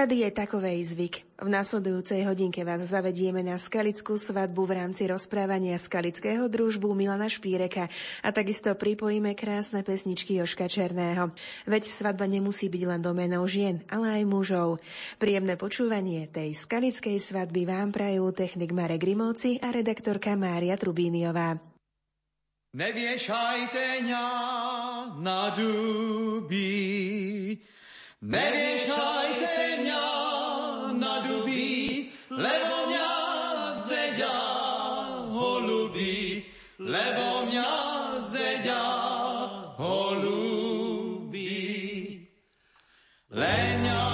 Tady je takovej zvyk. V nasledujúcej hodinke vás zavedieme na skalickú svadbu v rámci rozprávania skalického družbu Milana Špíreka a takisto pripojíme krásne pesničky Joška Černého. Veď svadba nemusí byť len domenou žien, ale aj mužov. Príjemné počúvanie tej skalickej svadby vám prajú technik Marek Grimovci a redaktorka Mária Trubíniová. Neviešajte ňa na duby, neviešajte lebo mňa zeďa holubí. Len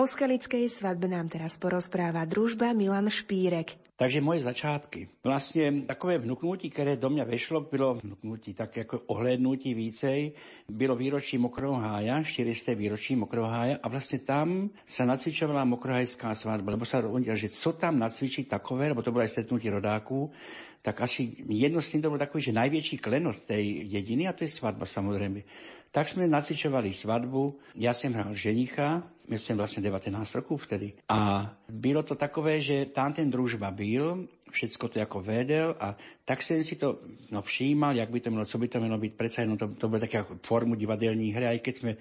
O skalickej svadbe nám teraz porozpráva družba Milan Špírek. Takže moje začátky. Vlastně takové vnuknutí, které do mě vešlo, bylo vnuknutí tak jako ohlédnutí vícej. Bylo výročí Mokrého hája, 400. výročí Mokrého hája a vlastně tam se nacvičovala mokrohajská svatba, lebo se rovnil, že co tam nacvičit takové, lebo to bylo stretnutí rodáků, tak asi jedno z tým to bol takový, že najväčší klenot tej dediny a to je svadba samozrejme. Tak sme nacvičovali svadbu, ja som hral ženicha, ja som vlastne 19 rokov vtedy. A bylo to takové, že tam ten družba byl, všetko to ako vedel a tak som si to no, všímal, jak by to malo, co by to malo byť, predsa no, to, to bolo také formu divadelní hry, aj keď sme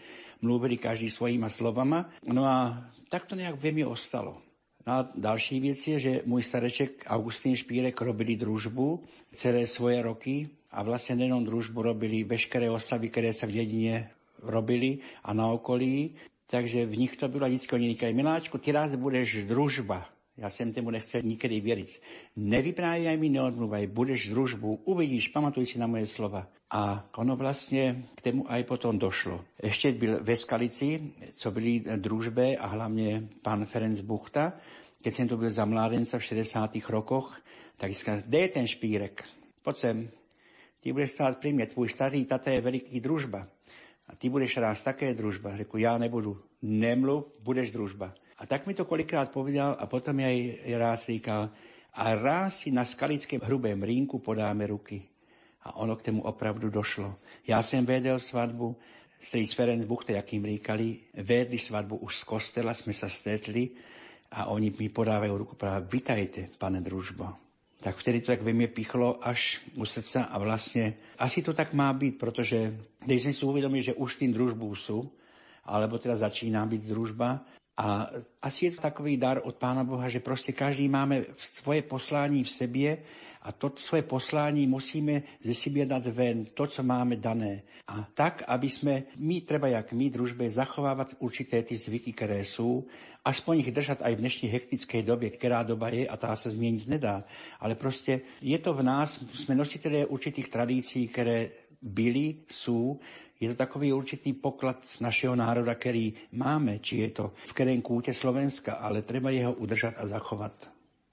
mluvili každý svojima slovama. No a tak to nejak ve mi ostalo. No a další věc je, že můj stareček Augustín Špírek robili družbu celé svoje roky a vlastne nejenom družbu robili veškeré oslavy, ktoré sa v dedine robili a na okolí. Takže v nich to bylo vždycky oni říkají, Miláčku, ty raz budeš družba. Já jsem tomu nechcel nikdy věřit. Nevyprávěj mi, neodmluvaj, budeš družbu, uvidíš, pamatuj si na moje slova. A ono vlastne k tému aj potom došlo. Ešte byl ve Skalici, co byli družbe a hlavne pán Ferenc Buchta, keď som tu byl za mládenca v 60. rokoch, tak říkal, kde je ten špírek? Poď sem, ty budeš stát pri mne, tvůj starý tata je veliký družba. A ty budeš raz také družba. Řekl, já nebudu. Nemluv, budeš družba. A tak mi to kolikrát povedal a potom aj raz říkal, a raz si na skalickém hrubém rínku podáme ruky. A ono k tomu opravdu došlo. Já jsem vedel svatbu, strýc Ferenc Buchte, jak jim říkali, vedli svatbu už z kostela, jsme se stretli a oni mi podávajú ruku práve, vitajte, pane družbo tak vtedy to tak ve mne pichlo až u srdca a vlastne asi to tak má byť, pretože keď sme si uvedomili, že už tým družbu sú, alebo teda začína byť družba, a asi je to takový dar od Pána Boha, že proste každý máme svoje poslání v sebie a to svoje poslání musíme ze sebe dať ven, to, co máme dané. A tak, aby sme, my, treba jak my, družbe, zachovávať určité ty zvyky, ktoré sú, aspoň ich držať aj v dnešnej hektickej dobe, ktorá doba je a tá sa zmieniť nedá. Ale proste je to v nás, sme nositeľe určitých tradícií, ktoré byli, sú je to takový určitý poklad našeho národa, ktorý máme, či je to v ktorém kúte Slovenska, ale treba jeho udržať a zachovať.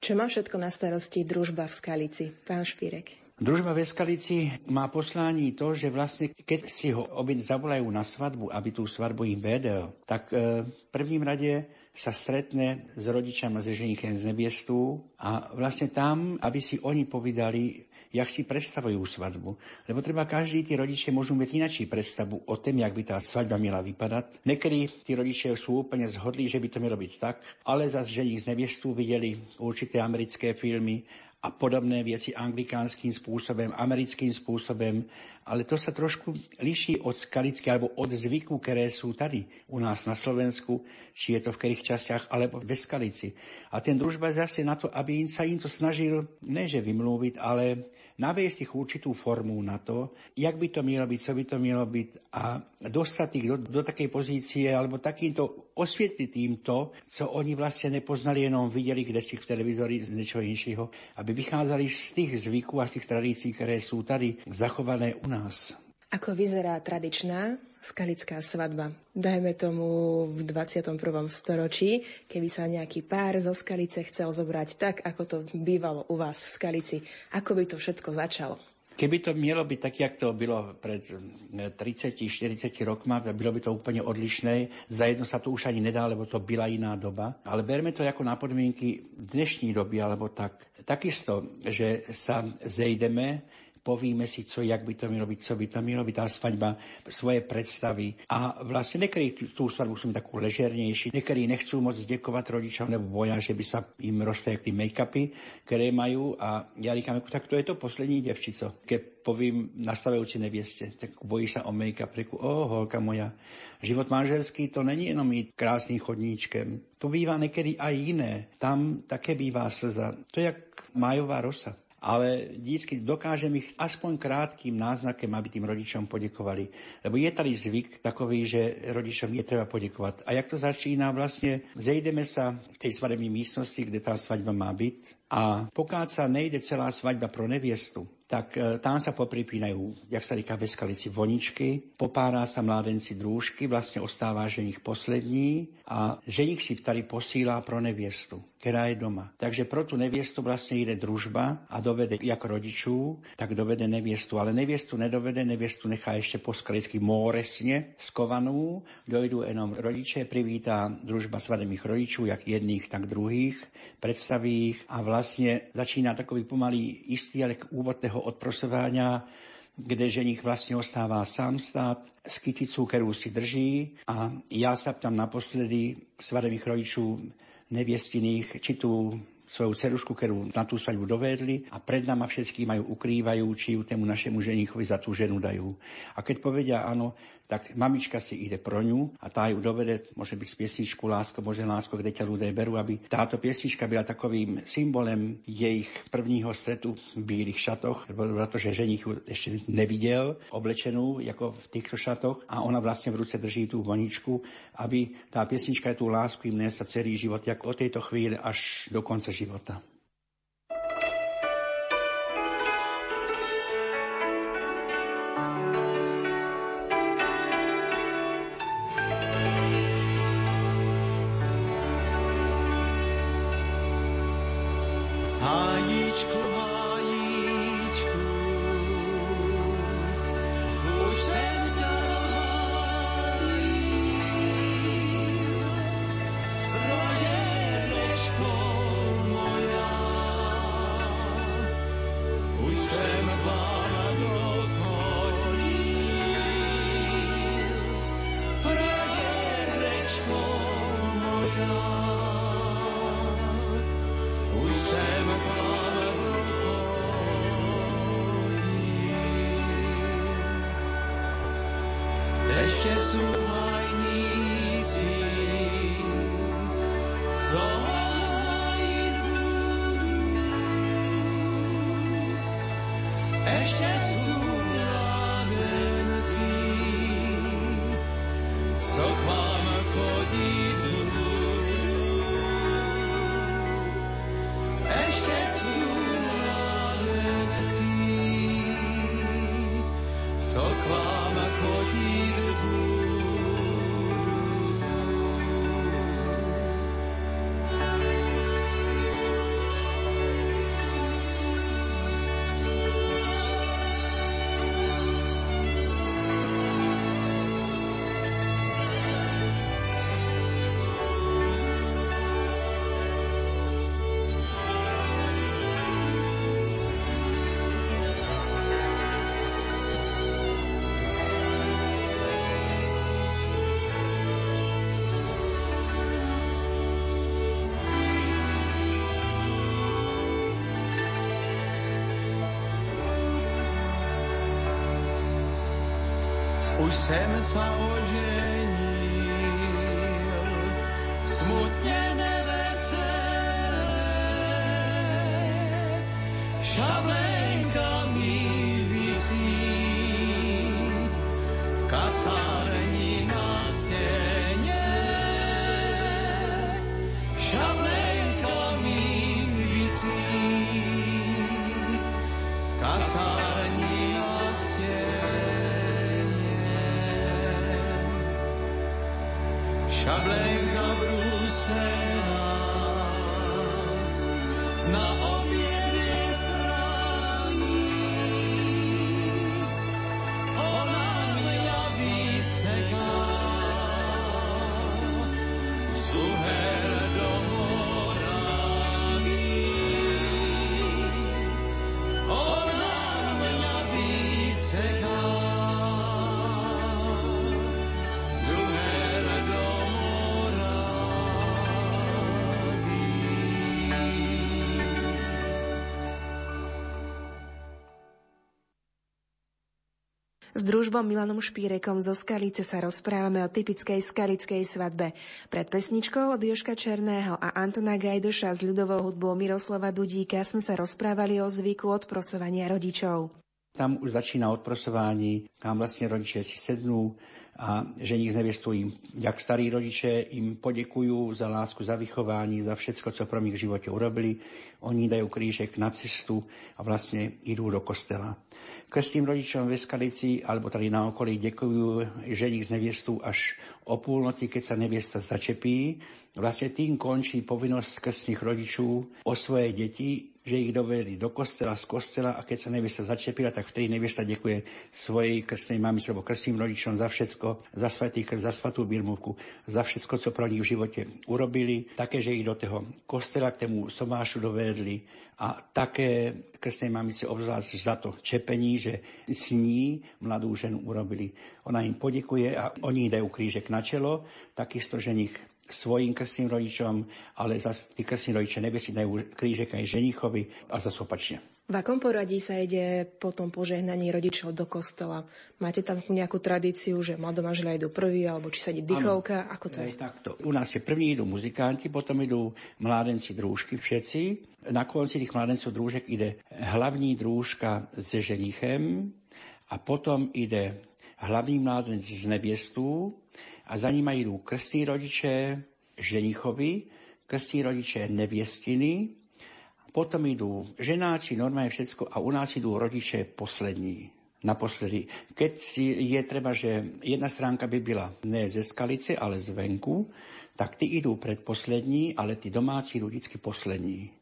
Čo má všetko na starosti družba v Skalici, pán Špírek? Družba v Skalici má poslání to, že vlastne, keď si ho obi zavolajú na svadbu, aby tú svadbu im vedel, tak e, v prvním rade sa stretne s rodičom a s ženichem z nebiestu a vlastne tam, aby si oni povedali, jak si predstavujú svadbu. Lebo treba každý, tí rodičia môžu mať inačí predstavu o tom, jak by tá svadba mala vypadať. Niekedy tí rodičia sú úplne zhodli, že by to malo byť tak, ale zase, že z neviestu videli určité americké filmy a podobné veci anglikánským spôsobom, americkým spôsobom, ale to sa trošku liší od skalické alebo od zvyku, ktoré sú tady u nás na Slovensku, či je to v ktorých častiach, alebo ve skalici. A ten družba zase na to, aby sa im to snažil, ne že vymlúviť, ale naviesť ich určitú formu na to, jak by to malo byť, co by to malo byť a dostať ich do, do takej pozície alebo takýmto osvietliť tým to, co oni vlastne nepoznali, jenom videli kde si v televízori z niečoho inšieho, aby vychádzali z tých zvykov a z tých tradícií, ktoré sú tady zachované u nás. Ako vyzerá tradičná skalická svadba. Dajme tomu v 21. storočí, keby sa nejaký pár zo Skalice chcel zobrať tak, ako to bývalo u vás v Skalici. Ako by to všetko začalo? Keby to mělo byť tak, jak to bylo pred 30-40 rokma, bylo by to úplne odlišné. Za jedno sa to už ani nedá, lebo to byla iná doba. Ale berme to ako na podmienky dnešní doby, alebo tak. Takisto, že sa zejdeme, povíme si, co, jak by to mělo byť, co by to mělo byť, tá svadba, svoje predstavy. A vlastne niekedy tú svadbu sú takú ležernejší, niekedy nechcú moc děkovať rodičom, nebo boja, že by sa im roztekli make-upy, ktoré majú. A ja říkám, tak to je to poslední devčico. Keď povím nastavujúci nevieste, tak bojí sa o make-up, reku, o, holka moja, život manželský to není jenom mít krásným chodníčkem. To býva niekedy aj iné. Tam také bývá slza. To je jak májová rosa ale vždycky dokážem ich aspoň krátkým náznakem, aby tým rodičom podekovali. Lebo je tady zvyk takový, že rodičom je treba podekovať. A jak to začína vlastne, zejdeme sa v tej svadebnej místnosti, kde tá svadba má byť a pokiaľ sa nejde celá svadba pro neviestu, tak e, tam sa popripínajú, jak sa říká ve skalici, voničky, popárá sa mládenci drúžky, vlastne ostáva ženich poslední a ženich si tady posílá pro neviestu, ktorá je doma. Takže pro tú neviestu vlastne ide družba a dovede jak rodičů, tak dovede neviestu. Ale neviestu nedovede, neviestu nechá ešte po skalicky móresne skovanú, dojdu jenom rodiče, privítá družba svademých rodičů, jak jedných, tak druhých, predstaví ich a vlastne začína takový pomalý istý, ale úvod toho odprosovania, kde ženich vlastne ostáva sám stát s kyticou, ktorú si drží a ja sa tam naposledy svadových rodičů neviestiných, či tú svoju cerušku, ktorú na tú svadbu dovedli a pred nama všetky majú ukrývajú, či ju tému našemu ženichovi za tú ženu dajú. A keď povedia áno, tak mamička si ide pro ňu a tá ju dovede, môže byť z piesničku Lásko, môže Lásko, kde ťa ľudia berú, aby táto piesnička byla takovým symbolem jej prvního stretu v bílých šatoch, pretože ženich ju ešte nevidel oblečenú ako v týchto šatoch a ona vlastne v ruce drží tú voničku, aby tá piesnička tú lásku im nesa celý život, ako od tejto chvíle až do konca života. Už sem sa oženil, družbom Milanom Špírekom zo Skalice sa rozprávame o typickej skalickej svadbe. Pred pesničkou od Joška Černého a Antona Gajdoša s ľudovou hudbou Miroslava Dudíka sme sa rozprávali o zvyku odprosovania rodičov. Tam už začína odprosování, tam vlastne rodičia si sednú, a ženich z nevestu im, jak starí rodiče, im podekujú za lásku, za vychování, za všetko, co pro nich v živote urobili. Oni dajú krížek na cestu a vlastne idú do kostela. Krstým rodičom ve Skalici, alebo tady na okolí, ďakujú ženich z nevestu až o púlnoci, keď sa neviesta začepí. Vlastne tým končí povinnosť krstných rodičov o svoje deti že ich dovedli do kostela, z kostela a keď sa neviesta začepila, tak vtedy neviesta ďakuje svojej krstnej mamici alebo krstným rodičom za všetko, za svetý krst, za svatú birmovku, za všetko, co pro nich v živote urobili. Také, že ich do toho kostela k tému somášu dovedli a také krstnej mamici obzvlášť za to čepení, že s ní mladú ženu urobili. Ona im podikuje a oni dajú krížek na čelo, takisto, že nich svojim krstným rodičom, ale zase tí krstní rodiče nebesi dajú krížek aj ženichovi a zase opačne. V akom poradí sa ide po tom požehnaní rodičov do kostola? Máte tam nejakú tradíciu, že mladomažľa idú prvý, alebo či sa ide dychovka? Ano, Ako to je? Takto. U nás je první idú muzikanti, potom idú mládenci drúžky všetci. Na konci tých mládencov drúžek ide hlavní drúžka s ženichem a potom ide hlavný mládenec z neviestu a za nima idú krstní rodiče ženichovi, krstní rodiče neviestiny, potom idú ženáči, normálne všetko a u nás idú rodiče poslední. Naposledy. Keď je treba, že jedna stránka by byla ne ze skalice, ale zvenku, tak ty idú predposlední, ale ty domáci idú vždycky poslední.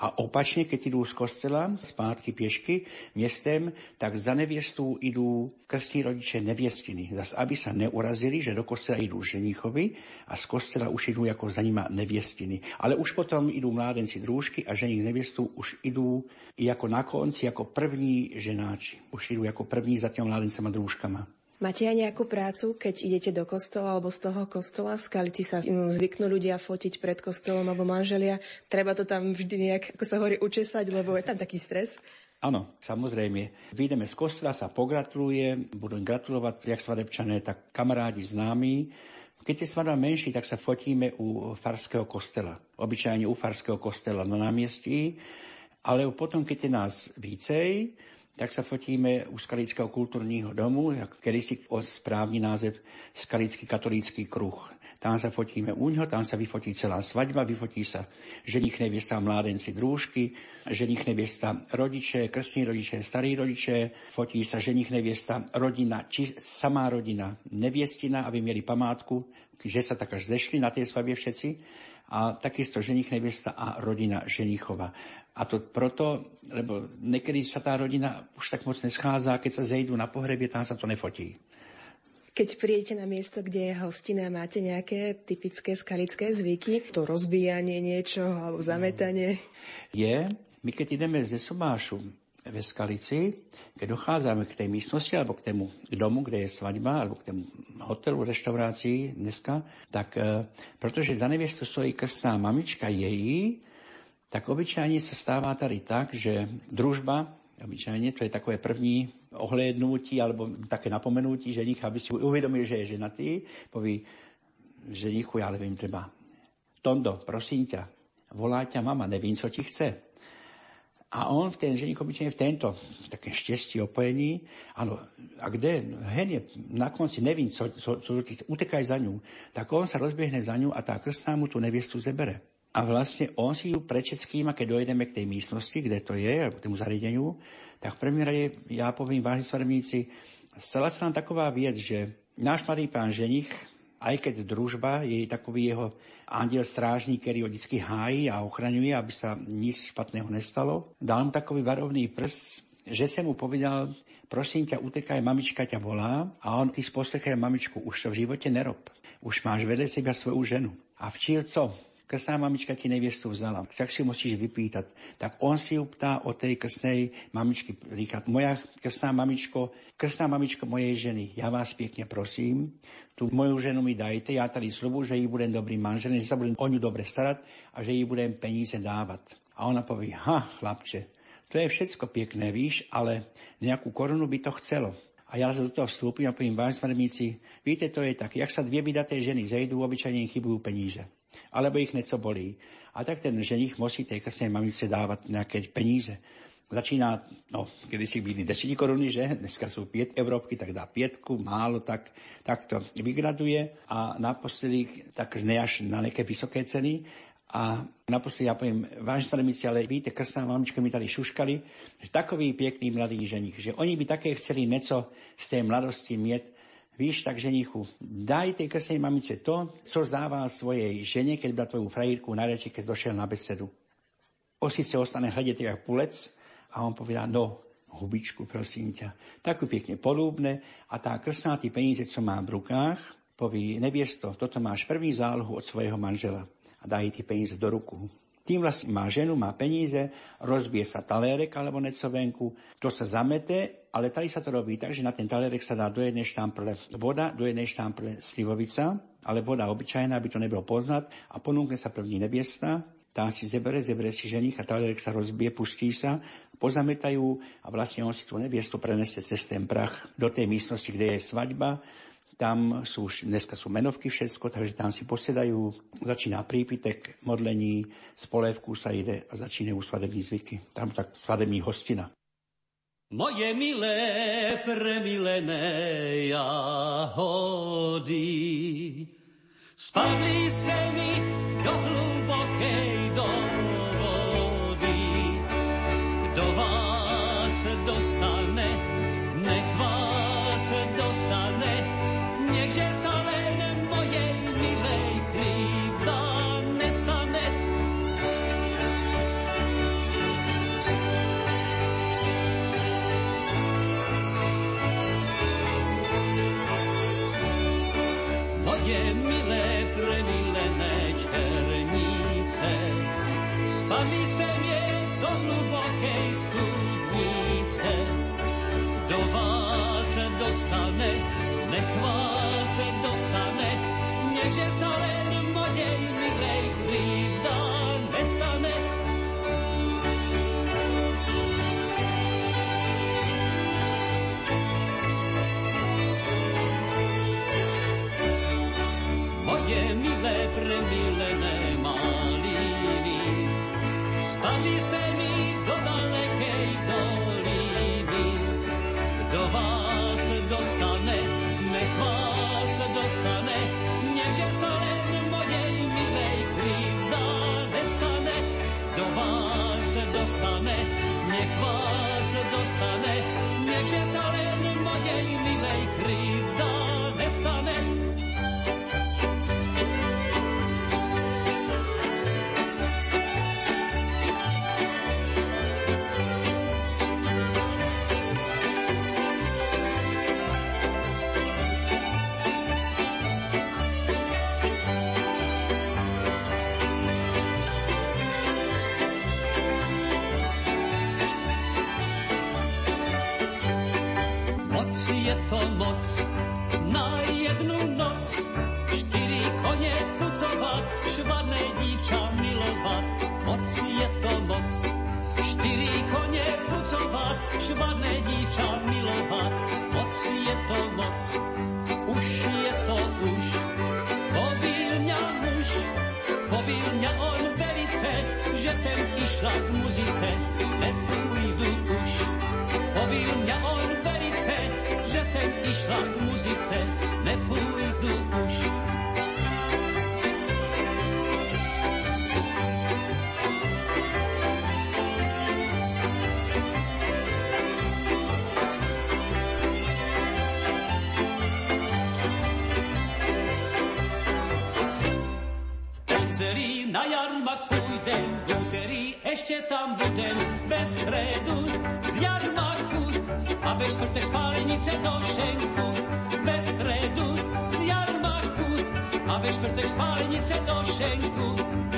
A opačne, keď idú z kostela zpátky piešky miestem, tak za neviestu idú krstní rodiče neviestiny. Zas, aby sa neurazili, že do kostela idú ženichovi a z kostela už idú ako za nima neviestiny. Ale už potom idú mládenci drúžky a ženich neviestu už idú i ako na konci, ako první ženáči. Už idú ako první za tým mládencama drúžkama. Máte aj nejakú prácu, keď idete do kostola alebo z toho kostola? V Skalici sa zvyknú ľudia fotiť pred kostolom alebo manželia. Treba to tam vždy nejak, ako sa hovorí, učesať, lebo je tam taký stres. Áno, samozrejme. Vyjdeme z kostola, sa pogratuluje, budú gratulovať jak svadebčané, tak kamarádi známi. Keď je svadba menší, tak sa fotíme u farského kostela. Obyčajne u farského kostela na námestí. Ale potom, keď je nás vícej, tak sa fotíme u Skalického kultúrního domu, kedy si o správny název Skalický katolícky kruh. Tam sa fotíme u ňo, tam sa vyfotí celá svadba, vyfotí sa ženich neviesta, mládenci, drúžky, ženich neviesta, rodiče, krstní rodiče, starí rodiče, fotí sa ženich neviesta, rodina, či samá rodina, neviestina, aby mieli památku, že sa tak až zešli na tej svadbe všetci a takisto ženich neviesta a rodina ženichova. A to proto, lebo niekedy sa tá rodina už tak moc neschádza, keď sa zejdú na pohrebie, tam sa to nefotí. Keď príjete na miesto, kde je hostina, máte nejaké typické skalické zvyky? To rozbíjanie niečo alebo zametanie? Je. My keď ideme ze Sobášu ve Skalici, keď dochádzame k tej místnosti alebo k tému domu, kde je svadba, alebo k tému hotelu, reštaurácii dneska, tak e, pretože za neviestu stojí krstná mamička jej, tak obyčajne sa stáva tady tak, že družba, obyčajne to je takové první ohlédnutí alebo také napomenutí ženich, aby si uvedomil, že je ženatý, poví ženichu, ja neviem, treba Tondo, prosím ťa, volá ťa mama, nevím, co ti chce. A on v ten ženich obyčajne v tento, v také štestí opojení, áno, a kde, hen je na konci, nevím, co, co, co, utekaj za ňu, tak on sa rozbiehne za ňu a tá krstná mu tú neviestu zebere. A vlastne on si ju prečeským, a keď dojdeme k tej místnosti, kde to je, alebo k tomu zariadeniu, tak v prvým rade ja poviem, vážni svarebníci, stala sa nám taková vec, že náš mladý pán ženich, aj keď družba je takový jeho andiel strážnik, ktorý ho vždy hájí a ochraňuje, aby sa nič špatného nestalo, dal mu takový varovný prst, že sa mu povedal, prosím ťa, utekaj, mamička ťa volá a on, ty sposlechaj mamičku, už to v živote nerob. Už máš vedle seba svoju ženu. A včil co? Krstná mamička ti neviestu vzala, tak si musíš vypýtať. Tak on si ju ptá o tej krstnej mamičky. Říká, moja krstná mamičko, krstná mamičko mojej ženy, ja vás pekne prosím, tú moju ženu mi dajte, ja tady slubu, že ji budem dobrým manželom, že sa budem o ňu dobre starať a že ji budem peníze dávať. A ona povie, ha, chlapče, to je všetko pekné, víš, ale nejakú korunu by to chcelo. A ja do toho vstúpim a poviem, váš víte, to je tak, jak sa dve vydaté ženy zejdú, obyčajne im chybujú peníze alebo ich něco bolí. A tak ten ženich musí tej krstnej mamice dávať nejaké peníze. začína, no, kedy si byli 10 koruny, že? Dneska sú 5 európky, tak dá pietku, málo, tak, tak to vygraduje a naposledy tak ne až na nejaké vysoké ceny. A naposledy ja poviem, vážne staremici, ale víte, krstná mamička mi tady šuškali, že takový pekný mladý ženich, že oni by také chceli neco z tej mladosti mieť, Víš, tak ženichu, daj tej krstnej mamice to, co zdával svojej žene, keď byla tvoju frajírku na reči, keď došiel na besedu. O síce ostane hľadieť jak pulec a on povedal, no, hubičku, prosím ťa. Takú pekne polúbne a tá krstná tí peníze, co má v rukách, povie, neviesto, toto máš prvý zálohu od svojho manžela a dá jej tie peniaze do ruku. Tým vlastne má ženu, má peníze, rozbije sa talérek alebo necovenku, to sa zamete, ale tady sa to robí tak, že na ten talérek sa dá do jednej štample voda, do jednej štample slivovica, ale voda obyčajná, aby to nebolo poznať a ponúkne sa první nebiesta, tá si zebere, zebere si ženich a talérek sa rozbije, pustí sa, pozametajú a vlastne on si tú neviestu prenese cez ten prach do tej místnosti, kde je svadba tam sú dneska sú menovky všetko, takže tam si posedajú, začína prípitek, modlení, spolévku sa ide a začínajú svadební zvyky. Tam tak svadební hostina. Moje milé, premilené jahody, spadli se mi do hlubokej do vody. Kdo vás to moc na jednu noc. Štyri konie pucovať, švarné dívča milovať. Moc je to moc. Štyri konie pucovať, švarné dívča milovať. Moc je to moc. Už je to už. Pobil mňa muž, pobil mňa on verice, že sem išla k muzice. Nepůjdu už. Pobil mňa on že sem išla k muzice, nepůjdu už. V na jarmak půjdem, v úterý ešte tam budem, ve stredu z jarmaku a ve štvrtek spálenice do šenku, ve stredu z jarmaku a ve štvrtek spálenice do šenku.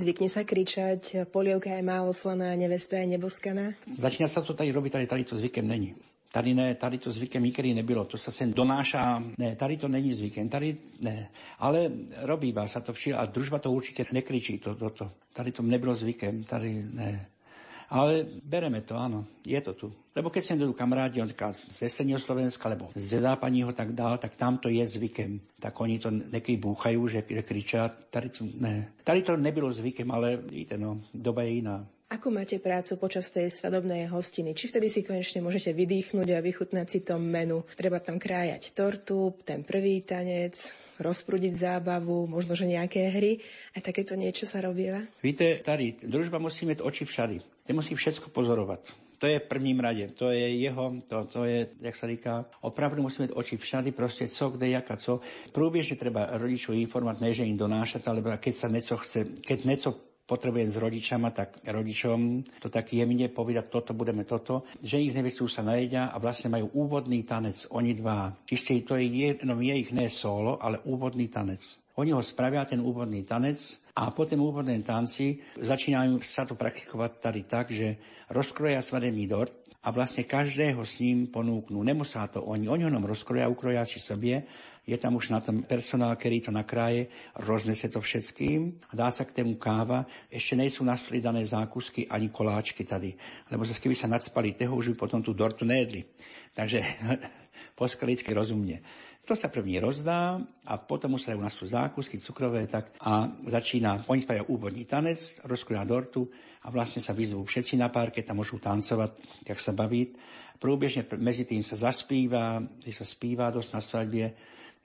Zvykne sa kričať, polievka je málo slaná, nevesta je neboskaná? Začína sa to tady robiť, tady, tady to zvykem není. Tady ne, tady to zvykem nikdy nebylo, to sa sem donáša, ne, tady to není zvykem, tady ne. Ale robíva sa to vši a družba to určite nekričí, to, to, to. Tady to nebylo zvykem, tady ne. Ale bereme to, áno, je to tu. Lebo keď sem dojdú kamarádi, on z Estenia Slovenska, alebo z Západního tak dál, tak tam to je zvykem. Tak oni to nekdy búchajú, že, že kričia. Tady to, ne. Tady to nebylo zvykem, ale víte, no, doba je iná. Ako máte prácu počas tej svadobnej hostiny? Či vtedy si konečne môžete vydýchnuť a vychutnať si to menu? Treba tam krájať tortu, ten prvý tanec, rozprúdiť zábavu, možno, že nejaké hry. A takéto niečo sa robieva? Víte, tady družba musí mať oči všady. Ten musí všetko pozorovať. To je v prvním rade, to je jeho, to, to je, jak sa říká, opravdu musí mať oči všady, proste co, kde, jak a co. Prúbiežne treba rodičov informovať, ne, že im donášať, ale keď sa neco chce, keď neco potrebujem s rodičama, tak rodičom to tak jemne povedať, toto budeme toto, že ich nevestú sa najedia a vlastne majú úvodný tanec, oni dva. Čiste to je, jedno, je ich ne solo, ale úvodný tanec. Oni ho spravia, ten úvodný tanec, a po tom úvodnom tanci začínajú sa to praktikovať tady tak, že rozkroja svadebný dort a vlastne každého s ním ponúknú. Nemusá to oni, oni ho nám rozkroja, ukroja si sobie je tam už na tom personál, ktorý to nakráje, roznese to všetkým, dá sa k tému káva, ešte nejsú na zákusky ani koláčky tady, lebo zase keby sa nadspali teho, už by potom tú dortu nejedli. Takže po skalicky rozumne. To sa první rozdá a potom sa dajú na zákusky cukrové tak a začína, oni spravia úvodný tanec, rozkroja dortu a vlastne sa vyzvú všetci na párke, tam môžu tancovať, jak sa baviť. Prúbežne medzi tým sa zaspíva, sa spíva dosť na svadbe,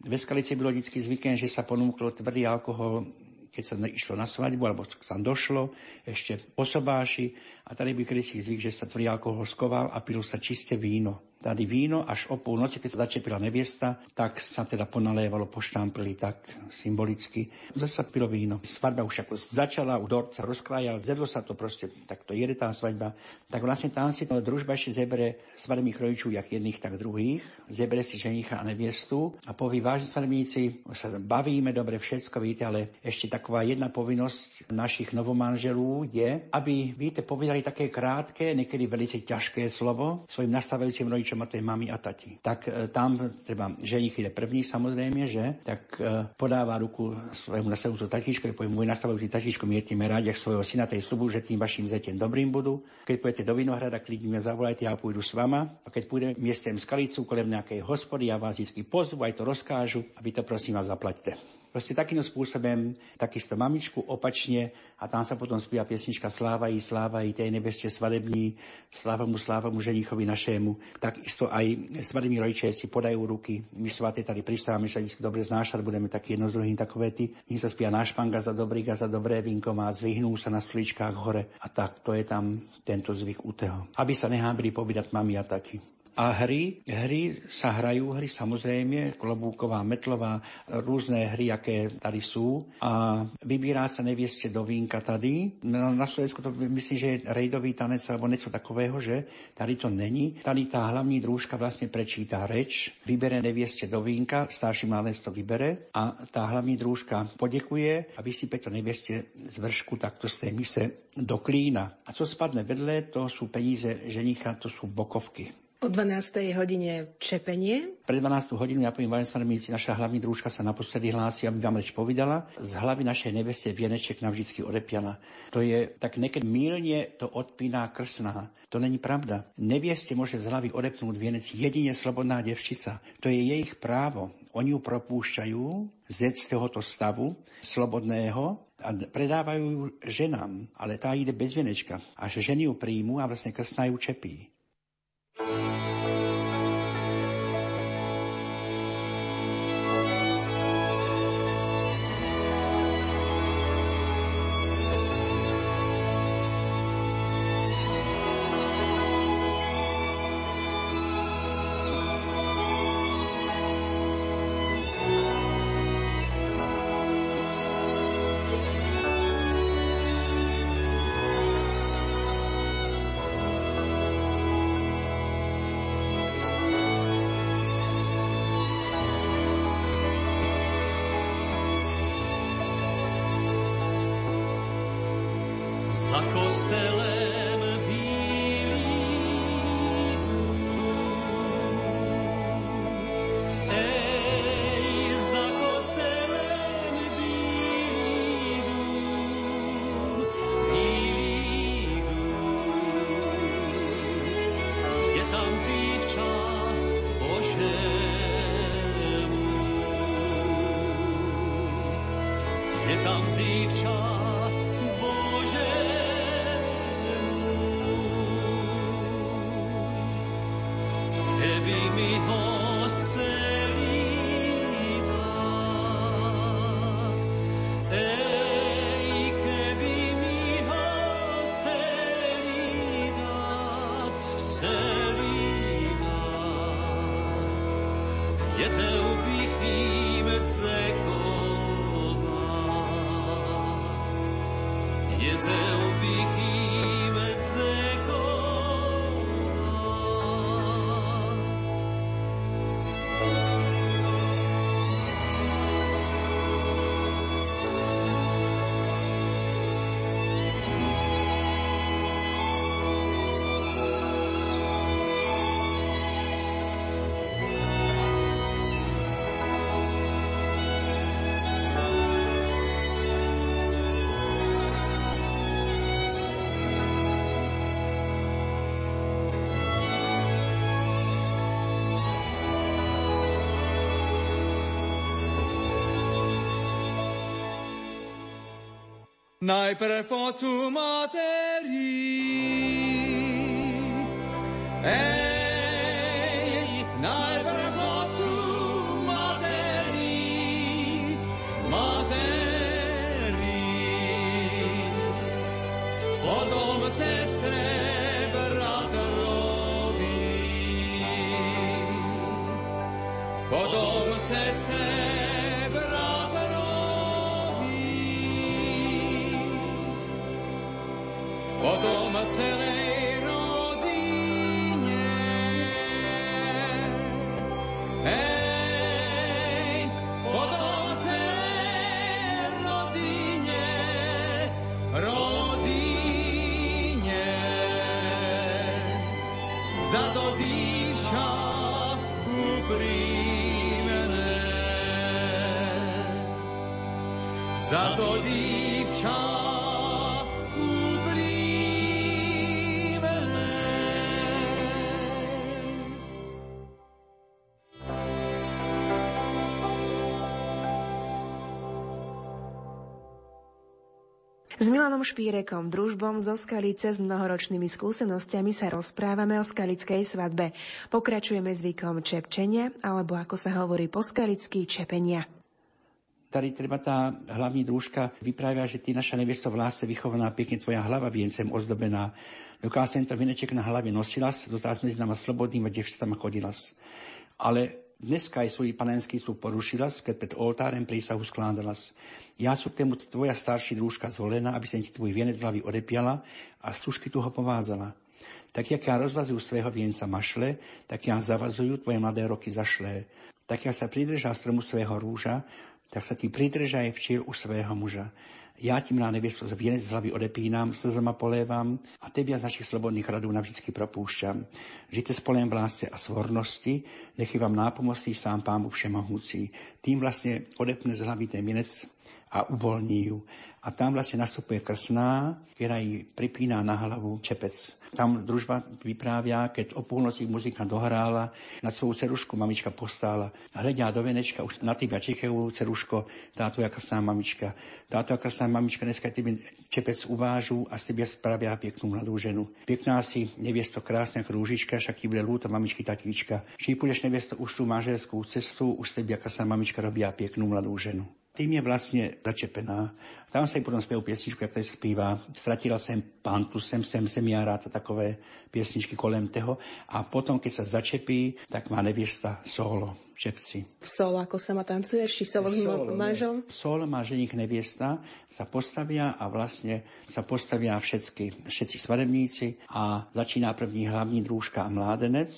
ve Skalici bylo vždycky zvykem, že sa ponúklo tvrdý alkohol, keď sa išlo na svadbu, alebo sa došlo, ešte po sobáši. A tady by kedysi zvyk, že sa tvrdý alkohol skoval a pilo sa čisté víno dali víno až o pol noci, keď sa začepila neviesta, tak sa teda ponalévalo, poštámpili tak symbolicky. Zase pilo víno. Svadba už ako začala, u dorca rozkrájal, zedlo sa to proste, tak to jede tá svadba. Tak vlastne tam si to družba ešte zebere svadebných rodičov, jak jedných, tak druhých. Zebere si ženicha a neviestu a povie, vážne svadebníci, sa bavíme dobre, všetko, víte, ale ešte taková jedna povinnosť našich novomanželů je, aby, víte, povedali také krátke, niekedy velice ťažké slovo svojim nastávajúcim rodičom a to je mami a tati. Tak e, tam treba ženich ide první samozrejme, že? Tak e, podáva ruku svojmu nastavujúcu tatičkovi, povie môj nastavujúci tatičko, mi je rád, jak svojho syna, tej slubu, že tým vašim zetiem dobrým budú. Keď pôjdete do Vinohrada, klidne mňa zavolajte, ja pôjdu s vama. A keď pôjde miestem skalicu kolem nejakej hospody, ja vás vždy pozvu, aj to rozkážu a vy to prosím vás zaplaťte. Proste takým spôsobom, takisto mamičku opačne a tam sa potom spíva piesnička Sláva i sláva i tej nebeste svadební, sláva mu, sláva mu ženichovi našému. Takisto aj svadební rodičia si podajú ruky. My svaté tady pristáme, že sa dobre znášať, budeme taký jedno z druhým takové ty. Nech sa spíva náš panga za dobrý za dobré vínko má, zvyhnú sa na stoličkách hore. A tak, to je tam tento zvyk u toho. Aby sa nehábili pobídať mami a taky. A hry, hry sa hrajú, hry samozrejme, klobúková, metlová, rôzne hry, aké tady sú. A vybírá sa nevieste do vínka tady. Na, na Slovensku to myslím, že je rejdový tanec alebo niečo takového, že tady to není. Tady tá hlavní družka vlastne prečíta reč, vybere nevieste do vínka, starší mladec to vybere a tá hlavní družka podekuje a vysype to nevieste z vršku takto z tej mise do klína. A co spadne vedle, to sú peníze ženicha, to sú bokovky. O 12. hodine čepenie. Pred 12. hodinu, ja poviem, Vajenstvanomíci, naša hlavní družka sa naposledy hlási, aby vám reč povedala. Z hlavy našej neveste vieneček navždycky odepiana. To je tak nekedy mylne to odpíná krsná. To není pravda. Nevieste môže z hlavy odepnúť vienec jedine slobodná devčica. To je jej právo. Oni ju propúšťajú z tohoto stavu slobodného a predávajú ženám, ale tá ide bez vienečka. Až ženy ju príjmu a vlastne krstná ju čepí. tam dzivča. Nai per fortum potom celej rodine. Hej, potom celej rodine, rodine. Za to dýša uprímne. Za to dívča Milanom Špírekom, družbom zo Skalice s mnohoročnými skúsenosťami sa rozprávame o skalickej svadbe. Pokračujeme zvykom čepčenia, alebo ako sa hovorí po skalicky, čepenia. Tady treba tá hlavní družka vyprávia, že ty naša nevesto v láse vychovaná, pekne tvoja hlava viencem ozdobená. Dokážem sem to vineček na hlave nosila, dostala sme s nama slobodným a devčatama chodila. Ale dneska aj svoj panenský slúb porušila, keď pred oltárem prísahu skládala. Ja sú tému tvoja starší družka zvolená, aby som ti tvoj vienec hlavy odepiala a služky tu ho povázala. Tak, jak ja rozvazujú svého vienca mašle, tak ja zavazujú tvoje mladé roky zašlé. Tak, jak sa pridržá stromu svého rúža, tak sa ti pridržaj včiel u svého muža. Ja ti, milá neviesto, vienec z hlavy odepínam, slzama polévam a tebia z našich slobodných radov navždycky propúšťam. Žite spolem v láse a svornosti, nechy vám nápomocný sám Pán Všemohúci. Tým vlastne odepne z hlavy ten vienec a uvoľní ju. A tam vlastne nastupuje krsná, ktorá jej pripíná na hlavu čepec. Tam družba vyprávia, keď o púlnoci muzika dohrála, na svoju cerušku mamička postála. Hľadia do venečka, už na teba čekajú ceruško, táto jaká krásna mamička. Táto jaká krásna mamička, dneska tebe čepec uvážu a z tebe spravia peknú mladú ženu. Pekná si, neviesto krásna krúžička, však ti bude lúto mamičky tatíčka. Či pôjdeš neviesto už tú manželskú cestu, už z tebe jaká mamička robia peknú mladú ženu tým je vlastne začepená. Tam sa potom spev piesničku, jak sa spíva. Stratila sem pantu, sem, sem, sem, ja ráta takové piesničky kolem toho. A potom, keď sa začepí, tak má neviesta solo. v Čepci. Solo, ako sa ma tancuješ, či solo s manželom? Solo má ženich neviesta, sa postavia a vlastne sa postavia všetky, všetci svadebníci a začína první hlavní drúžka a mládenec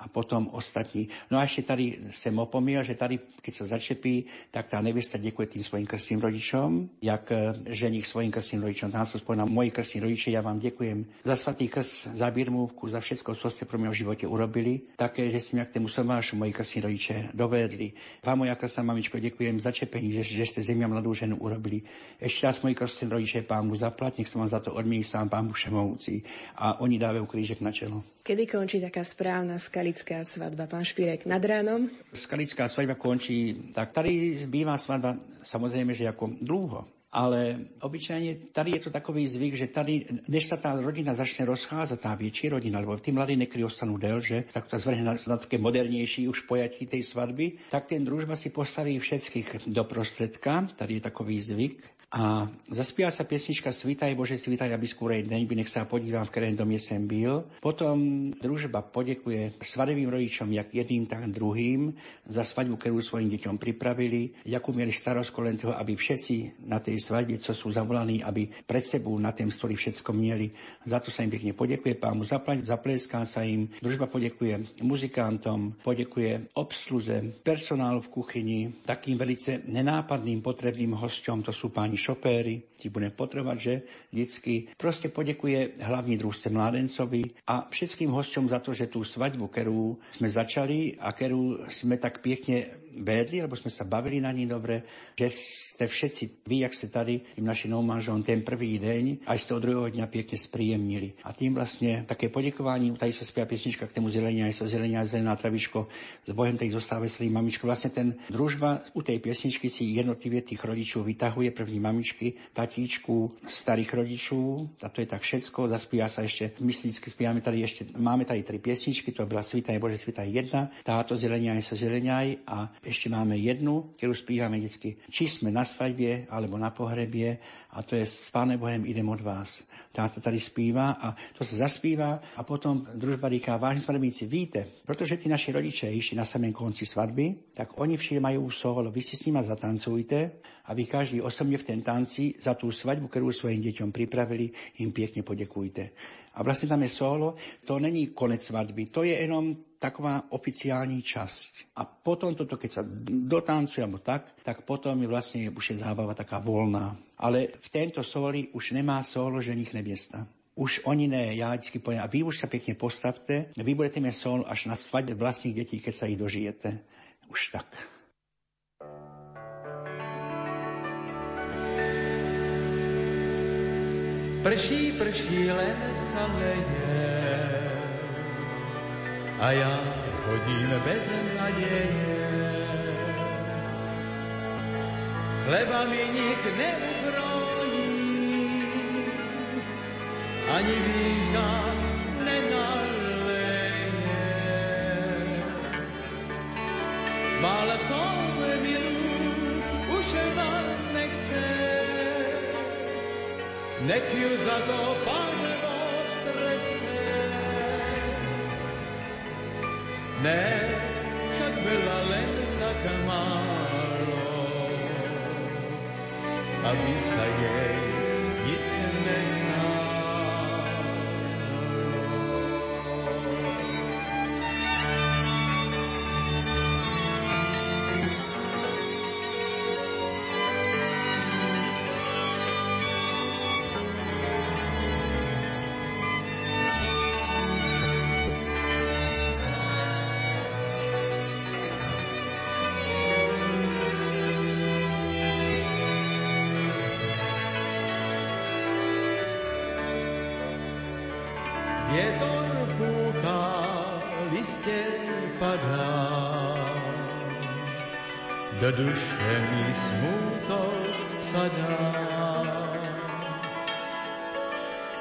a potom ostatní. No a ešte tady jsem opomíl, že tady, keď sa začepí, tak tá nevěsta děkuje tým svojim krstným rodičom, jak eh, ženich svojim krstným rodičom. Tam sa spomínam, moji krstní rodiče, ja vám děkujem za svatý krst, za birmůvku, za všetko, co ste pro mňa v živote urobili. Také, že ste mňa k tému somášu moji krstní rodiče dovedli. Vám, moja krstná mamičko, děkujem za čepení, že, že ste zemia mladú ženu urobili. Ešte raz moji krstní rodiče, pán mu zaplat, nech som vám za to odmí sám pán všemovúci. A oni dávajú krížek na čelo. Kedy končí taká správna skalická svadba, pán Špirek? Nad ránom? Skalická svadba končí, tak tady bývá svadba samozrejme, že ako dlho. Ale obyčajne tady je to takový zvyk, že tady, než sa tá rodina začne rozcházať, tá väčší rodina, lebo tí mladí nekry ostanú že tak to zvrhne na, na také modernejší už pojatí tej svadby, tak ten družba si postaví všetkých do prostredka, tady je takový zvyk, a zaspíva sa piesnička Svítaj Bože, svítaj, aby skôrej deň, by nech sa podívam, v ktorém domě sem byl. Potom družba podekuje svadebým rodičom, jak jedným, tak druhým, za svadbu, ktorú svojim deťom pripravili, jakú mieli starosť len toho, aby všetci na tej svadbe, co sú zavolaní, aby pred sebou na tém stoli všetko mieli. Za to sa im pekne podekuje, pán mu zaplať, zapleská sa im. Družba podekuje muzikantom, podekuje obsluze, personál v kuchyni, takým velice nenápadným potrebným hosťom, to sú páni šopéry, ti bude potrebovať, že? Vždycky proste podekuje hlavní družce mládencovi a všetkým hosťom za to, že tú svadbu, ktorú sme začali a ktorú sme tak pekne vedli, lebo sme sa bavili na ní dobre, že ste všetci, vy, jak ste tady, tým našim manželom, ten prvý deň, aj z toho druhého dňa pekne spríjemnili. A tým vlastne také podekovanie, tady sa spieva piesnička k tému zelenia, aj sa zelenia, zelená travičko, s Bohem tej zostáve slý mamičko. Vlastne ten družba u tej piesničky si jednotlivé tých rodičov vytahuje, první mamičky, tatíčku, starých rodičov, a to je tak všetko, zaspíva sa ešte, myslícky spievame tady ešte, máme tady tri piesničky, to bola Svita je Bože, je jedna, táto zelenia sa zeleniaj a ešte máme jednu, ktorú spívame vždy, či sme na svadbe alebo na pohrebie a to je s Páne Bohem idem od vás. Tá sa tady spíva a to sa zaspíva a potom družba říká, vážni svadebníci, víte, protože tí naši rodiče išli na samém konci svadby, tak oni všili majú solo, vy si s nima zatancujte a vy každý osobne v ten tanci za tú svadbu, ktorú svojim deťom pripravili, im pekne podekujte. A vlastne tam je solo, to není konec svadby, to je jenom taková oficiální časť. A potom toto, keď sa dotancuje alebo tak, tak potom je vlastne už je zábava taká voľná. Ale v tento soli už nemá solo ženich neviesta. Už oni ne, ja vždycky poviem, a vy už sa pekne postavte, vy budete mať solo až na svadbe vlastných detí, keď sa ich dožijete. Už tak. Prší, prší, len sa leje a ja chodím bez nadeje. Chleba mi nik neukrojí, ani vína nenaleje. Mála som milú, už ma nechce, nech ju za to pán Ne, však byla len taká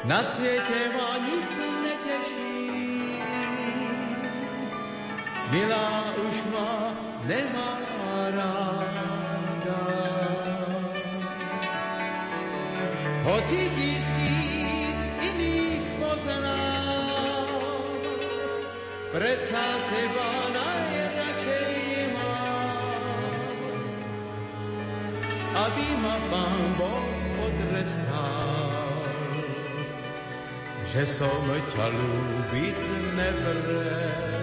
Na svete ma nic neteší, milá už ma nemá ráda. Hoci tisíc iných poznám, predsa teba najradšej mám, aby ma pán Boh že som ťa ľúbiť nevrel.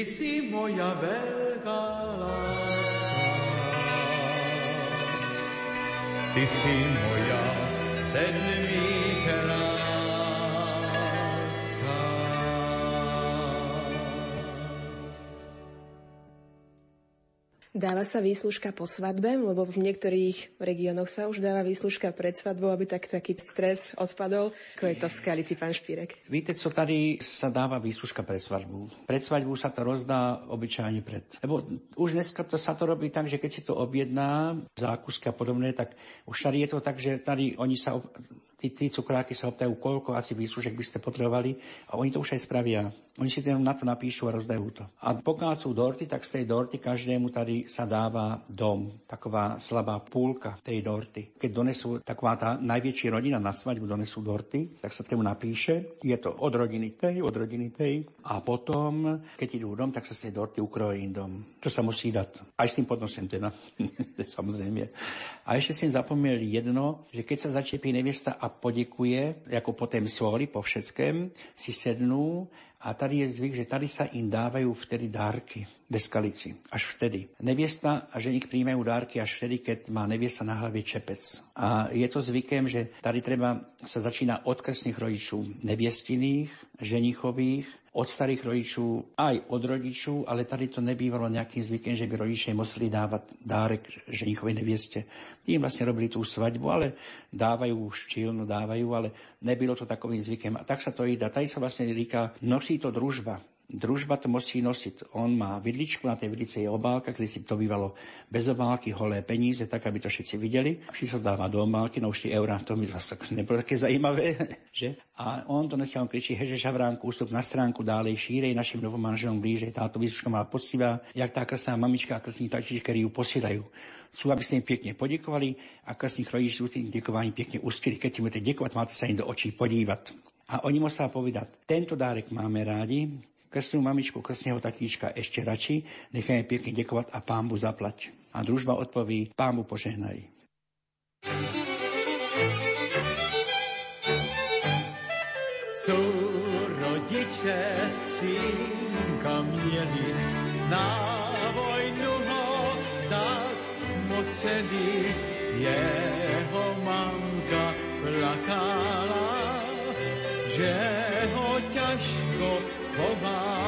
Ty si moja veľká láska. Ty si moja Dáva sa výslužka po svadbe, lebo v niektorých regiónoch sa už dáva výslužka pred svadbou, aby tak, taký stres odpadol. Ako je to v Skalici, pán Špírek? Víte, co tady sa dáva výslužka pred svadbu? Pred svadbu sa to rozdá obyčajne pred. Lebo už dneska to sa to robí tak, že keď si to objedná, zákusky a podobné, tak už tady je to tak, že tady oni sa tí, tí cukráky sa optajú, koľko asi výslužek by ste potrebovali a oni to už aj spravia. Oni si to na to napíšu a rozdajú to. A pokiaľ sú dorty, tak z tej dorty každému tady sa dáva dom. Taková slabá púlka tej dorty. Keď donesú taková tá najväčšia rodina na svadbu, donesú dorty, tak sa tomu napíše. Je to od rodiny tej, od rodiny tej. A potom, keď idú dom, tak sa z tej dorty ukrojí dom. To sa musí dať. Aj s tým podnosem teda. Samozrejme. A ešte som zapomněl jedno, že keď sa začepí neviesta a podikuje, ako potom svoli po všetkém, si sednú a tady je zvyk, že tady sa im dávajú vtedy dárky bez skalici. Až vtedy. Neviesta a ženich príjmajú dárky až vtedy, keď má neviesta na hlave čepec. A je to zvykem, že tady treba sa začína od krsných rodičov neviestiných, ženichových, od starých rodičov, aj od rodičov, ale tady to nebývalo nejakým zvykem, že by rodičia museli dávať dárek ženichovej nevieste. Tým vlastne robili tú svadbu, ale dávajú štílnu, dávajú, ale nebylo to takovým zvykem. A tak sa to ide. Tady sa vlastne říká, nosí to družba. Družba to musí nosiť. On má vidličku, na tej vidlice je obálka, kedy si to bývalo bez obálky, holé peníze, tak aby to všetci videli. Sa dáva do obálky, no už tie eurá, to mi zase nebolo také zajímavé, že? A on to nosia, on kričí, heže žavránku, ústup na stránku, dálej, šírej našim novomanželom blíže. Táto výzvuška mala poctivá, jak tá krásna mamička a krásny tačič, ktorí ju posielajú sú, aby ste im pekne podekovali a krstných rodičov tým dekovaním pekne ustili. Keď im budete dekovať, máte sa im do očí podívať. A oni musia povedať, tento dárek máme rádi, krstnú mamičku, krstného tatíčka ešte radši, nechajme pekne dekovať a pámbu zaplať. A družba odpoví, pámbu požehnaj. Sú rodiče synka měli, na vojnu ho dát museli, jeho mamka plakala, že ho ťažko Boha.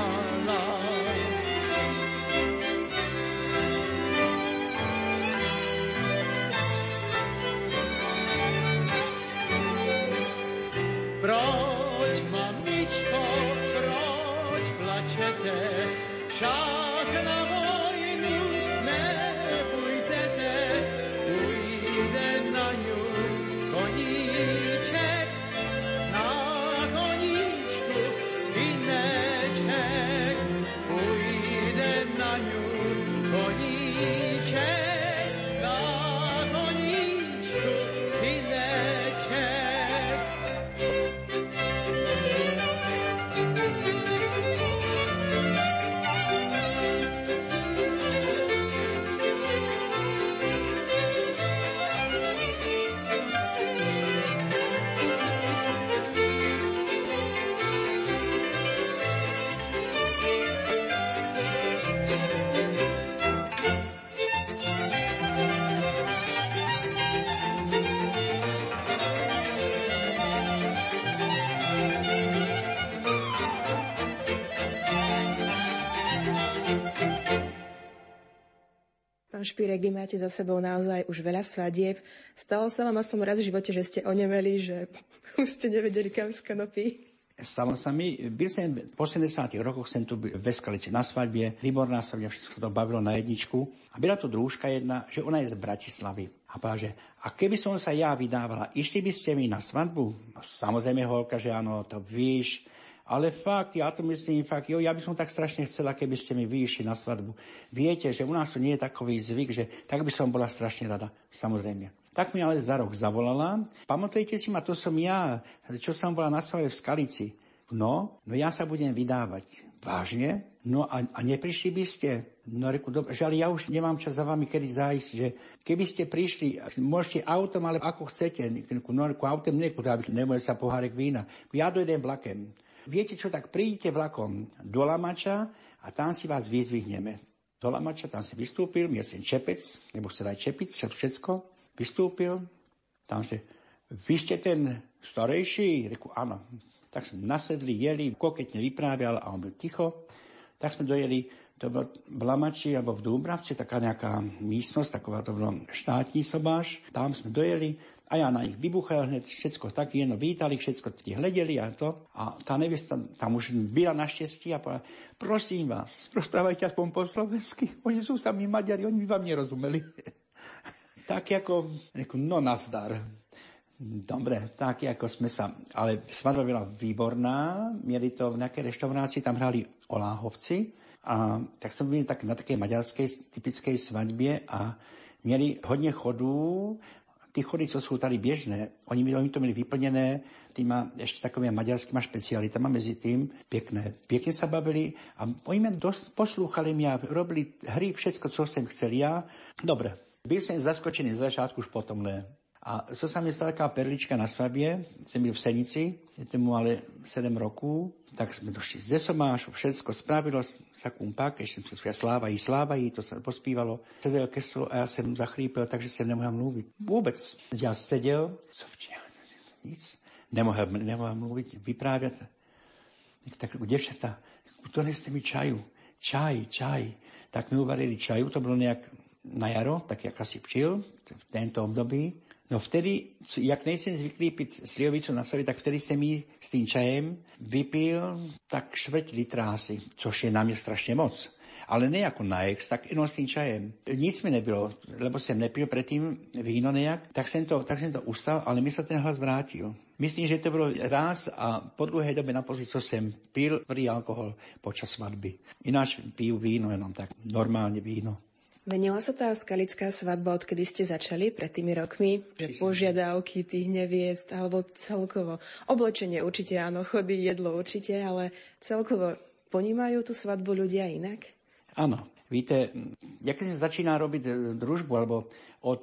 Pán Špírek, vy máte za sebou naozaj už veľa svadieb. Stalo sa vám aspoň raz v živote, že ste onemeli, že už ste nevedeli, kam z konopy? Stalo sa mi, byl som po 70 rokoch som tu v Skalici na svadbe, výborná svadba, všetko to bavilo na jedničku. A byla to družka jedna, že ona je z Bratislavy. A povedala, že a keby som sa ja vydávala, išli by ste mi na svadbu? No, samozrejme, holka, že áno, to víš, ale fakt, ja to myslím, fakt, jo, ja by som tak strašne chcela, keby ste mi vyšli na svadbu. Viete, že u nás tu nie je takový zvyk, že tak by som bola strašne rada. Samozrejme. Tak mi ale za rok zavolala. Pamatujete si ma, to som ja, čo som bola na svadbe v Skalici. No, no ja sa budem vydávať. Vážne? No a, a neprišli by ste? No reku, dobre, že ale ja už nemám čas za vami kedy zájsť, že keby ste prišli, môžete autom, ale ako chcete. No reku, autom neku, nemôže sa pohárek vína. Ja dojdem vlakem. Viete čo, tak prídite vlakom do Lamača a tam si vás vyzvihneme. Do Lamača, tam si vystúpil, sem čepec, nebo chcel aj čepic, všetko. Vystúpil, tam že vy ste ten starejší? Reku, áno. Tak sme nasedli, jeli, koketne vyprávial a on byl ticho. Tak sme dojeli, to bolo v Lamači alebo v Dúbravci, taká nejaká místnosť, taková to bolo štátní sobáš. Tam sme dojeli, a ja na nich vybuchal hneď všetko tak, jedno vítali, všetko ti hledeli a to. A tá nevesta tam už byla naštěstí a povedala, prosím vás, rozprávajte aspoň po slovensky. Oni sú sami Maďari, oni by vám nerozumeli. tak ako, no nazdar. Dobre, tak ako sme sa... Ale svadba byla výborná, mieli to v nejakej reštaurácii, tam hrali Oláhovci. A tak som byl tak na takej maďarskej typickej svadbe a mieli hodne chodů Tí chody, co sú tady biežné, oni, oni to mali vyplnené týma ešte takovými maďarskými špecialitami medzi tým. Pekné. Pekne sa bavili a oni ma dosť poslúchali mi a robili hry, všetko, čo som chcel ja. Dobre. Byl som zaskočený z začiatku, už potom ne. A co sa mi stala taká perlička na svadbie, som byl v Senici, je tomu ale 7 rokov, tak sme došli ze Somášu, všetko spravilo sa kumpak, ešte som sláva i sláva i, to sa pospívalo. Sedel keslo a ja som zachrípil, takže sa nemohol mluviť. Vôbec. Ja sedel, sovčia, nic, nemohol, nemohol mluviť, vypráviať. Tak devčatá, doneste mi čaju, čaj, čaj. Tak mi uvarili čaju, to bolo nejak na jaro, tak jak asi pčil v tento období. No vtedy, jak nejsem zvyklý piť sliovicu na sebe, tak vtedy som mi s tým čajem vypil tak štvrť litra asi, což je na mňa strašne moc. Ale ne ako na ex, tak jenom s tým čajem. Nic mi nebylo, lebo som nepil predtým víno nejak, tak som to, tak som to ustal, ale mi sa ten hlas vrátil. Myslím, že to bolo raz a po druhej dobe naposledy, co som pil prvý alkohol počas svadby. Ináč pijú víno, jenom tak normálne víno. Menila sa tá skalická svadba, odkedy ste začali pred tými rokmi? Že požiadavky tých neviest, alebo celkovo oblečenie určite áno, chody, jedlo určite, ale celkovo ponímajú tú svadbu ľudia inak? Áno. Víte, ja keď sa začína robiť e, družbu, alebo od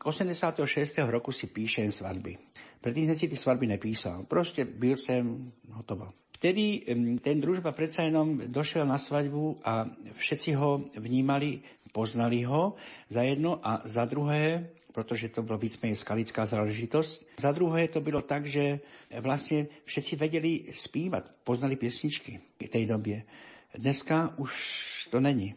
86. E, roku si píšem svadby. Predtým som si tie svadby nepísal. Proste byl som hotovo. Vtedy ten družba predsa jenom došiel na svadbu a všetci ho vnímali poznali ho za jedno a za druhé, protože to bylo víceméně skalická záležitosť, za druhé to bylo tak, že vlastne všetci vedeli spívať, poznali piesničky v tej době. Dneska už to není.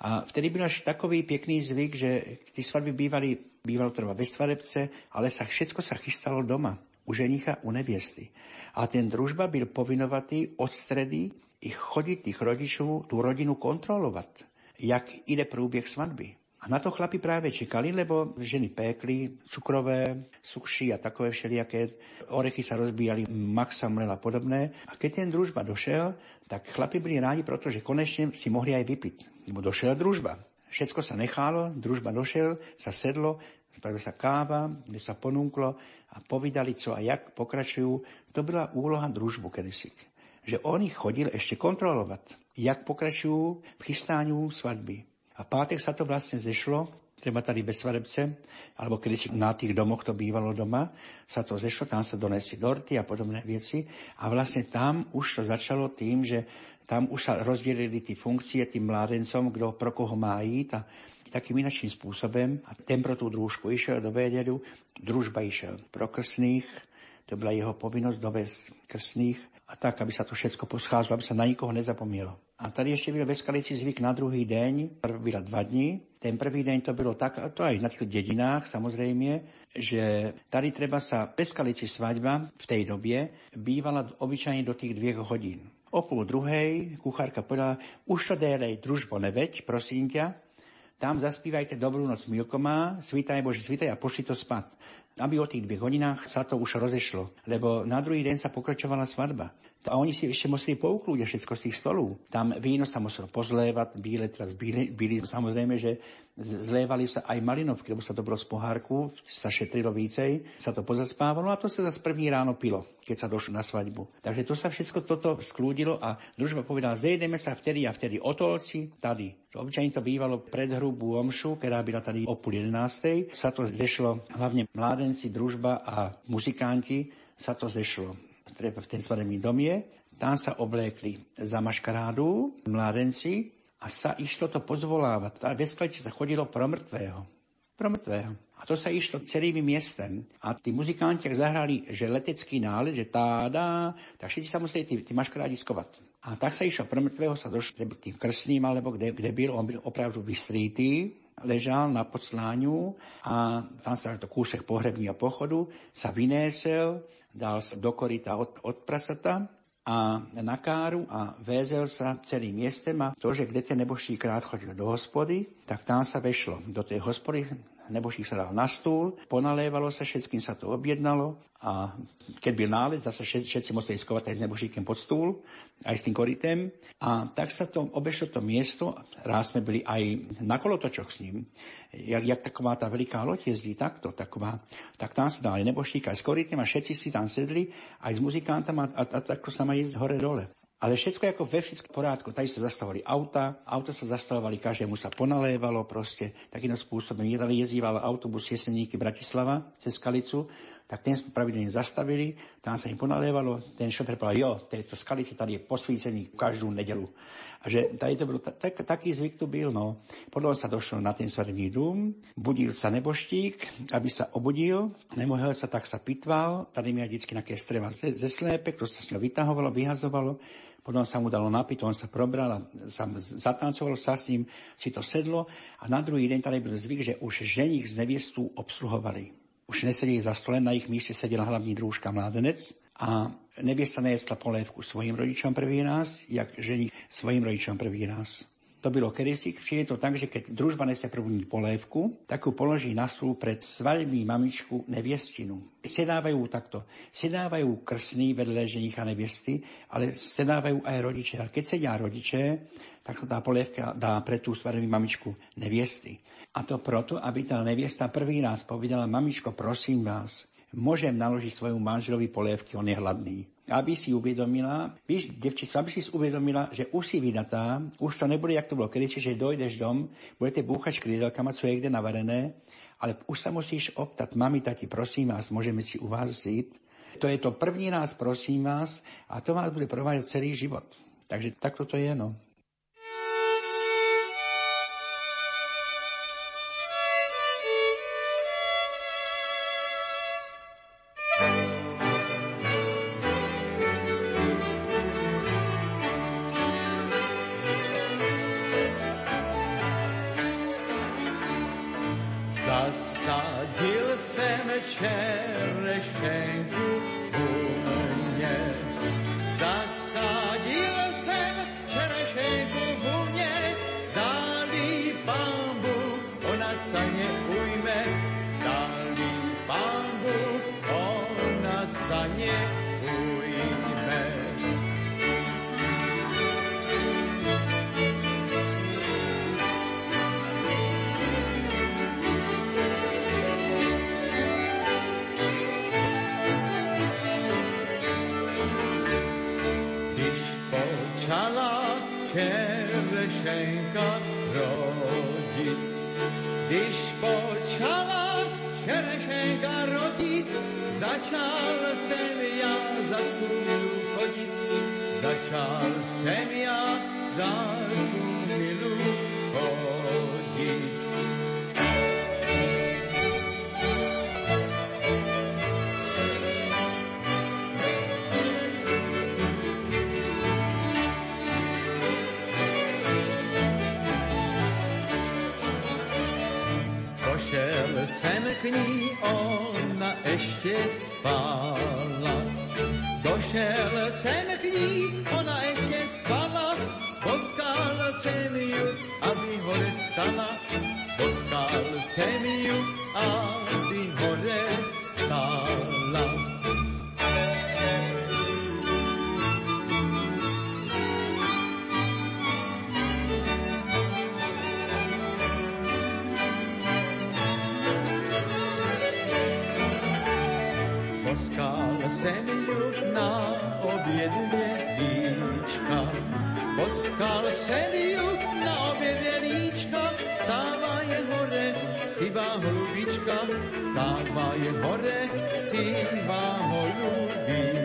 A vtedy byl až takový pěkný zvyk, že ty svadby bývali, bývalo trvá ve svadebce, ale sa všetko sa chystalo doma, u ženicha, u neviesty. A ten družba byl povinovatý od stredy ich chodiť tých rodičov, tú rodinu kontrolovať jak ide průběh svatby. A na to chlapi práve čekali, lebo ženy pékli cukrové, sukši a takové všelijaké. Orechy sa rozbíjali, mak sa mlel a podobné. A keď ten družba došel, tak chlapi byli rádi, pretože konečne si mohli aj vypiť. Lebo došla družba. Všetko sa nechalo, družba došel, sa sedlo, spravila sa káva, kde sa ponúklo a povedali, co a jak pokračujú. To byla úloha družbu kedysi. Že oni chodili ešte kontrolovať jak pokračujú v chystáňu svadby. A pátek sa to vlastne zešlo, treba tady bez svadebce, alebo kedy na tých domoch to bývalo doma, sa to zešlo, tam sa donesli dorty a podobné veci. A vlastne tam už to začalo tým, že tam už sa rozdielili tí funkcie tým mládencom, kto pro koho má ísť a takým inačným spôsobem. A ten pro tú družku išiel do Véderu, družba išiel pro krsných, to byla jeho povinnosť dovesť krstných a tak, aby sa to všetko poscházalo, aby sa na nikoho nezapomielo. A tady ešte byl ve Skalici zvyk na druhý deň, byla dva dní. Ten prvý deň to bylo tak, to aj na tých dedinách samozrejme, že tady treba sa ve Skalici svadba v tej dobie bývala obyčajne do tých dviech hodín. O pol druhej kuchárka povedala, už to délej družbo neveď, prosím ťa, tam zaspívajte Dobrú noc Milko svítaj Bože, svítaj a pošli to spať. Aby o tých dvoch hodinách sa to už rozešlo, lebo na druhý deň sa pokračovala svadba. A oni si ešte museli pouklúdiť všetko z tých stolov. Tam víno sa muselo pozlévať, bíle, teraz bíle, bíli, samozrejme, že zlévali sa aj malinovky, lebo sa to bolo z pohárku, sa šetrilo vícej, sa to pozaspávalo a to sa zase první ráno pilo, keď sa došlo na svadbu. Takže to sa všetko toto sklúdilo a družba povedala, zejdeme sa vtedy a vtedy otolci tady. Obyčajne to bývalo pred hrubú omšu, ktorá byla tady o pol jedenástej. Sa to zešlo, hlavne mládenci, družba a muzikanti, sa to zešlo v ten svadebný domie, tam sa oblékli za maškarádu mládenci a sa išlo to pozvolávať. A ve sa chodilo pro mŕtvého. Pro mŕtvého. A to sa išlo celým miestem. A tí muzikanti, ak zahrali, že letecký nález, že táda, tak všetci sa museli tí, tí maškarádi skovať. A tak sa išlo pro mŕtvého, sa došlo tým krstným, alebo kde, kde byl, on byl opravdu vystrítý, ležal na podsláňu a tam sa to kúsek pohrebního pochodu sa vynésel dal sa do korita od, od prasata a na káru a vézel sa celým miestem a to, že kde ten nebožší krát chodil do hospody, tak tam sa vešlo do tej hospody, nebožík sa dal na stôl, ponalévalo sa, všetkým sa to objednalo a keď byl nález, zase všetci, museli skovať aj s nebožíkem pod stôl, aj s tým koritem. A tak sa to obešlo to miesto, raz sme byli aj na kolotočoch s ním, jak, jak taková tá veľká loď jezdí takto, taková, tak tam sa dali nebožík aj s koritem a všetci si tam sedli, aj s muzikantami a, a, a takto sa má jesť hore-dole. Ale všetko ako ve všetkých porádku. Tady sa zastavovali auta, auta sa zastavovali, každému sa ponalévalo proste. Takýmto spôsobom jedali, jezdíval autobus Jeseníky Bratislava cez Skalicu, tak ten sme pravidelne zastavili, tam sa im ponalévalo, ten šofer povedal, jo, tejto Skalici tady je posvícený každú nedelu. A že tady to bol, tak, taký zvyk tu byl, no. Potom sa došlo na ten svadebný dům, budil sa neboštík, aby sa obudil, nemohol sa, tak sa pitval, tady měl vždycky nejaké streva ze, ze slépe, to sa s ňou vytahovalo, vyhazovalo, potom sa mu dalo napiť, on sa probral a sa zatancoval sa s ním, si to sedlo a na druhý deň tady byl zvyk, že už ženich z neviestu obsluhovali. Už nesedeli za stole, na ich míste sedela hlavní drúžka mládenec a neviesta nejesla polévku svojim rodičom prvý raz, jak žení svojim rodičom prvý raz. To bylo kedysi, je to tak, že keď družba nese prvú polévku, tak ju položí na stôl pred svadební mamičku neviestinu. Sedávajú takto. Sedávajú krsní vedle ženicha neviesty, ale sedávajú aj rodiče. Ale keď sedia rodiče, tak sa tá polievka dá pre tú svadební mamičku neviesty. A to proto, aby tá neviesta prvý raz povedala, mamičko, prosím vás, môžem naložiť svoju manželovi polievky, on je hladný aby si uvedomila, víš, devčico, aby si uvedomila, že už si vydatá, už to nebude, jak to bolo kedy, že dojdeš dom, budete búchať škrídelka, mať svoje kde navarené, ale už sa musíš optať, mami, tati, prosím vás, môžeme si u vás vzít. To je to první raz, prosím vás, a to vás bude provádzať celý život. Takže takto to je, no. čerešenka rodit. Když počala čerešenka rodit, začal jsem ja za sůlu chodit. Začal jsem ja za sůlu ní, ona ještě spala. Došel jsem k ní, ona ještě spala, poskal jsem ju, aby hore stala. Poskal jsem ju, aby hore stala. Poskal jsem ju na obě dvě líčka, stává je hore, sivá holubička, stává je hore, sivá holubička.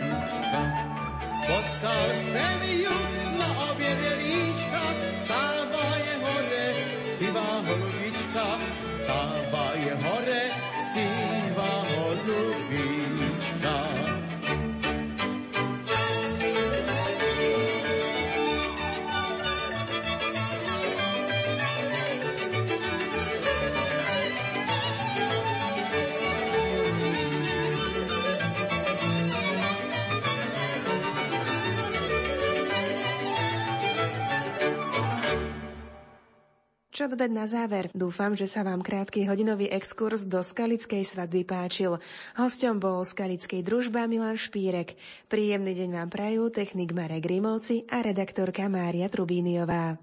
Čo dodať na záver? Dúfam, že sa vám krátky hodinový exkurs do skalickej svadby páčil. Hosťom bol skalickej družba Milan Špírek. Príjemný deň vám prajú technik Marek Grimovci a redaktorka Mária Trubíniová.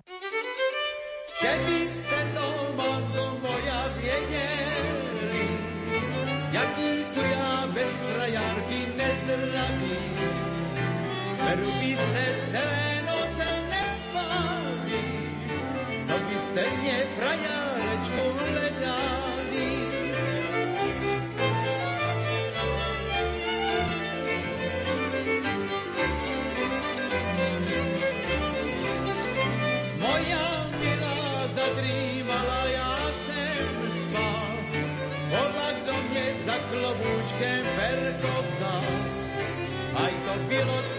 Keby ste doma Aj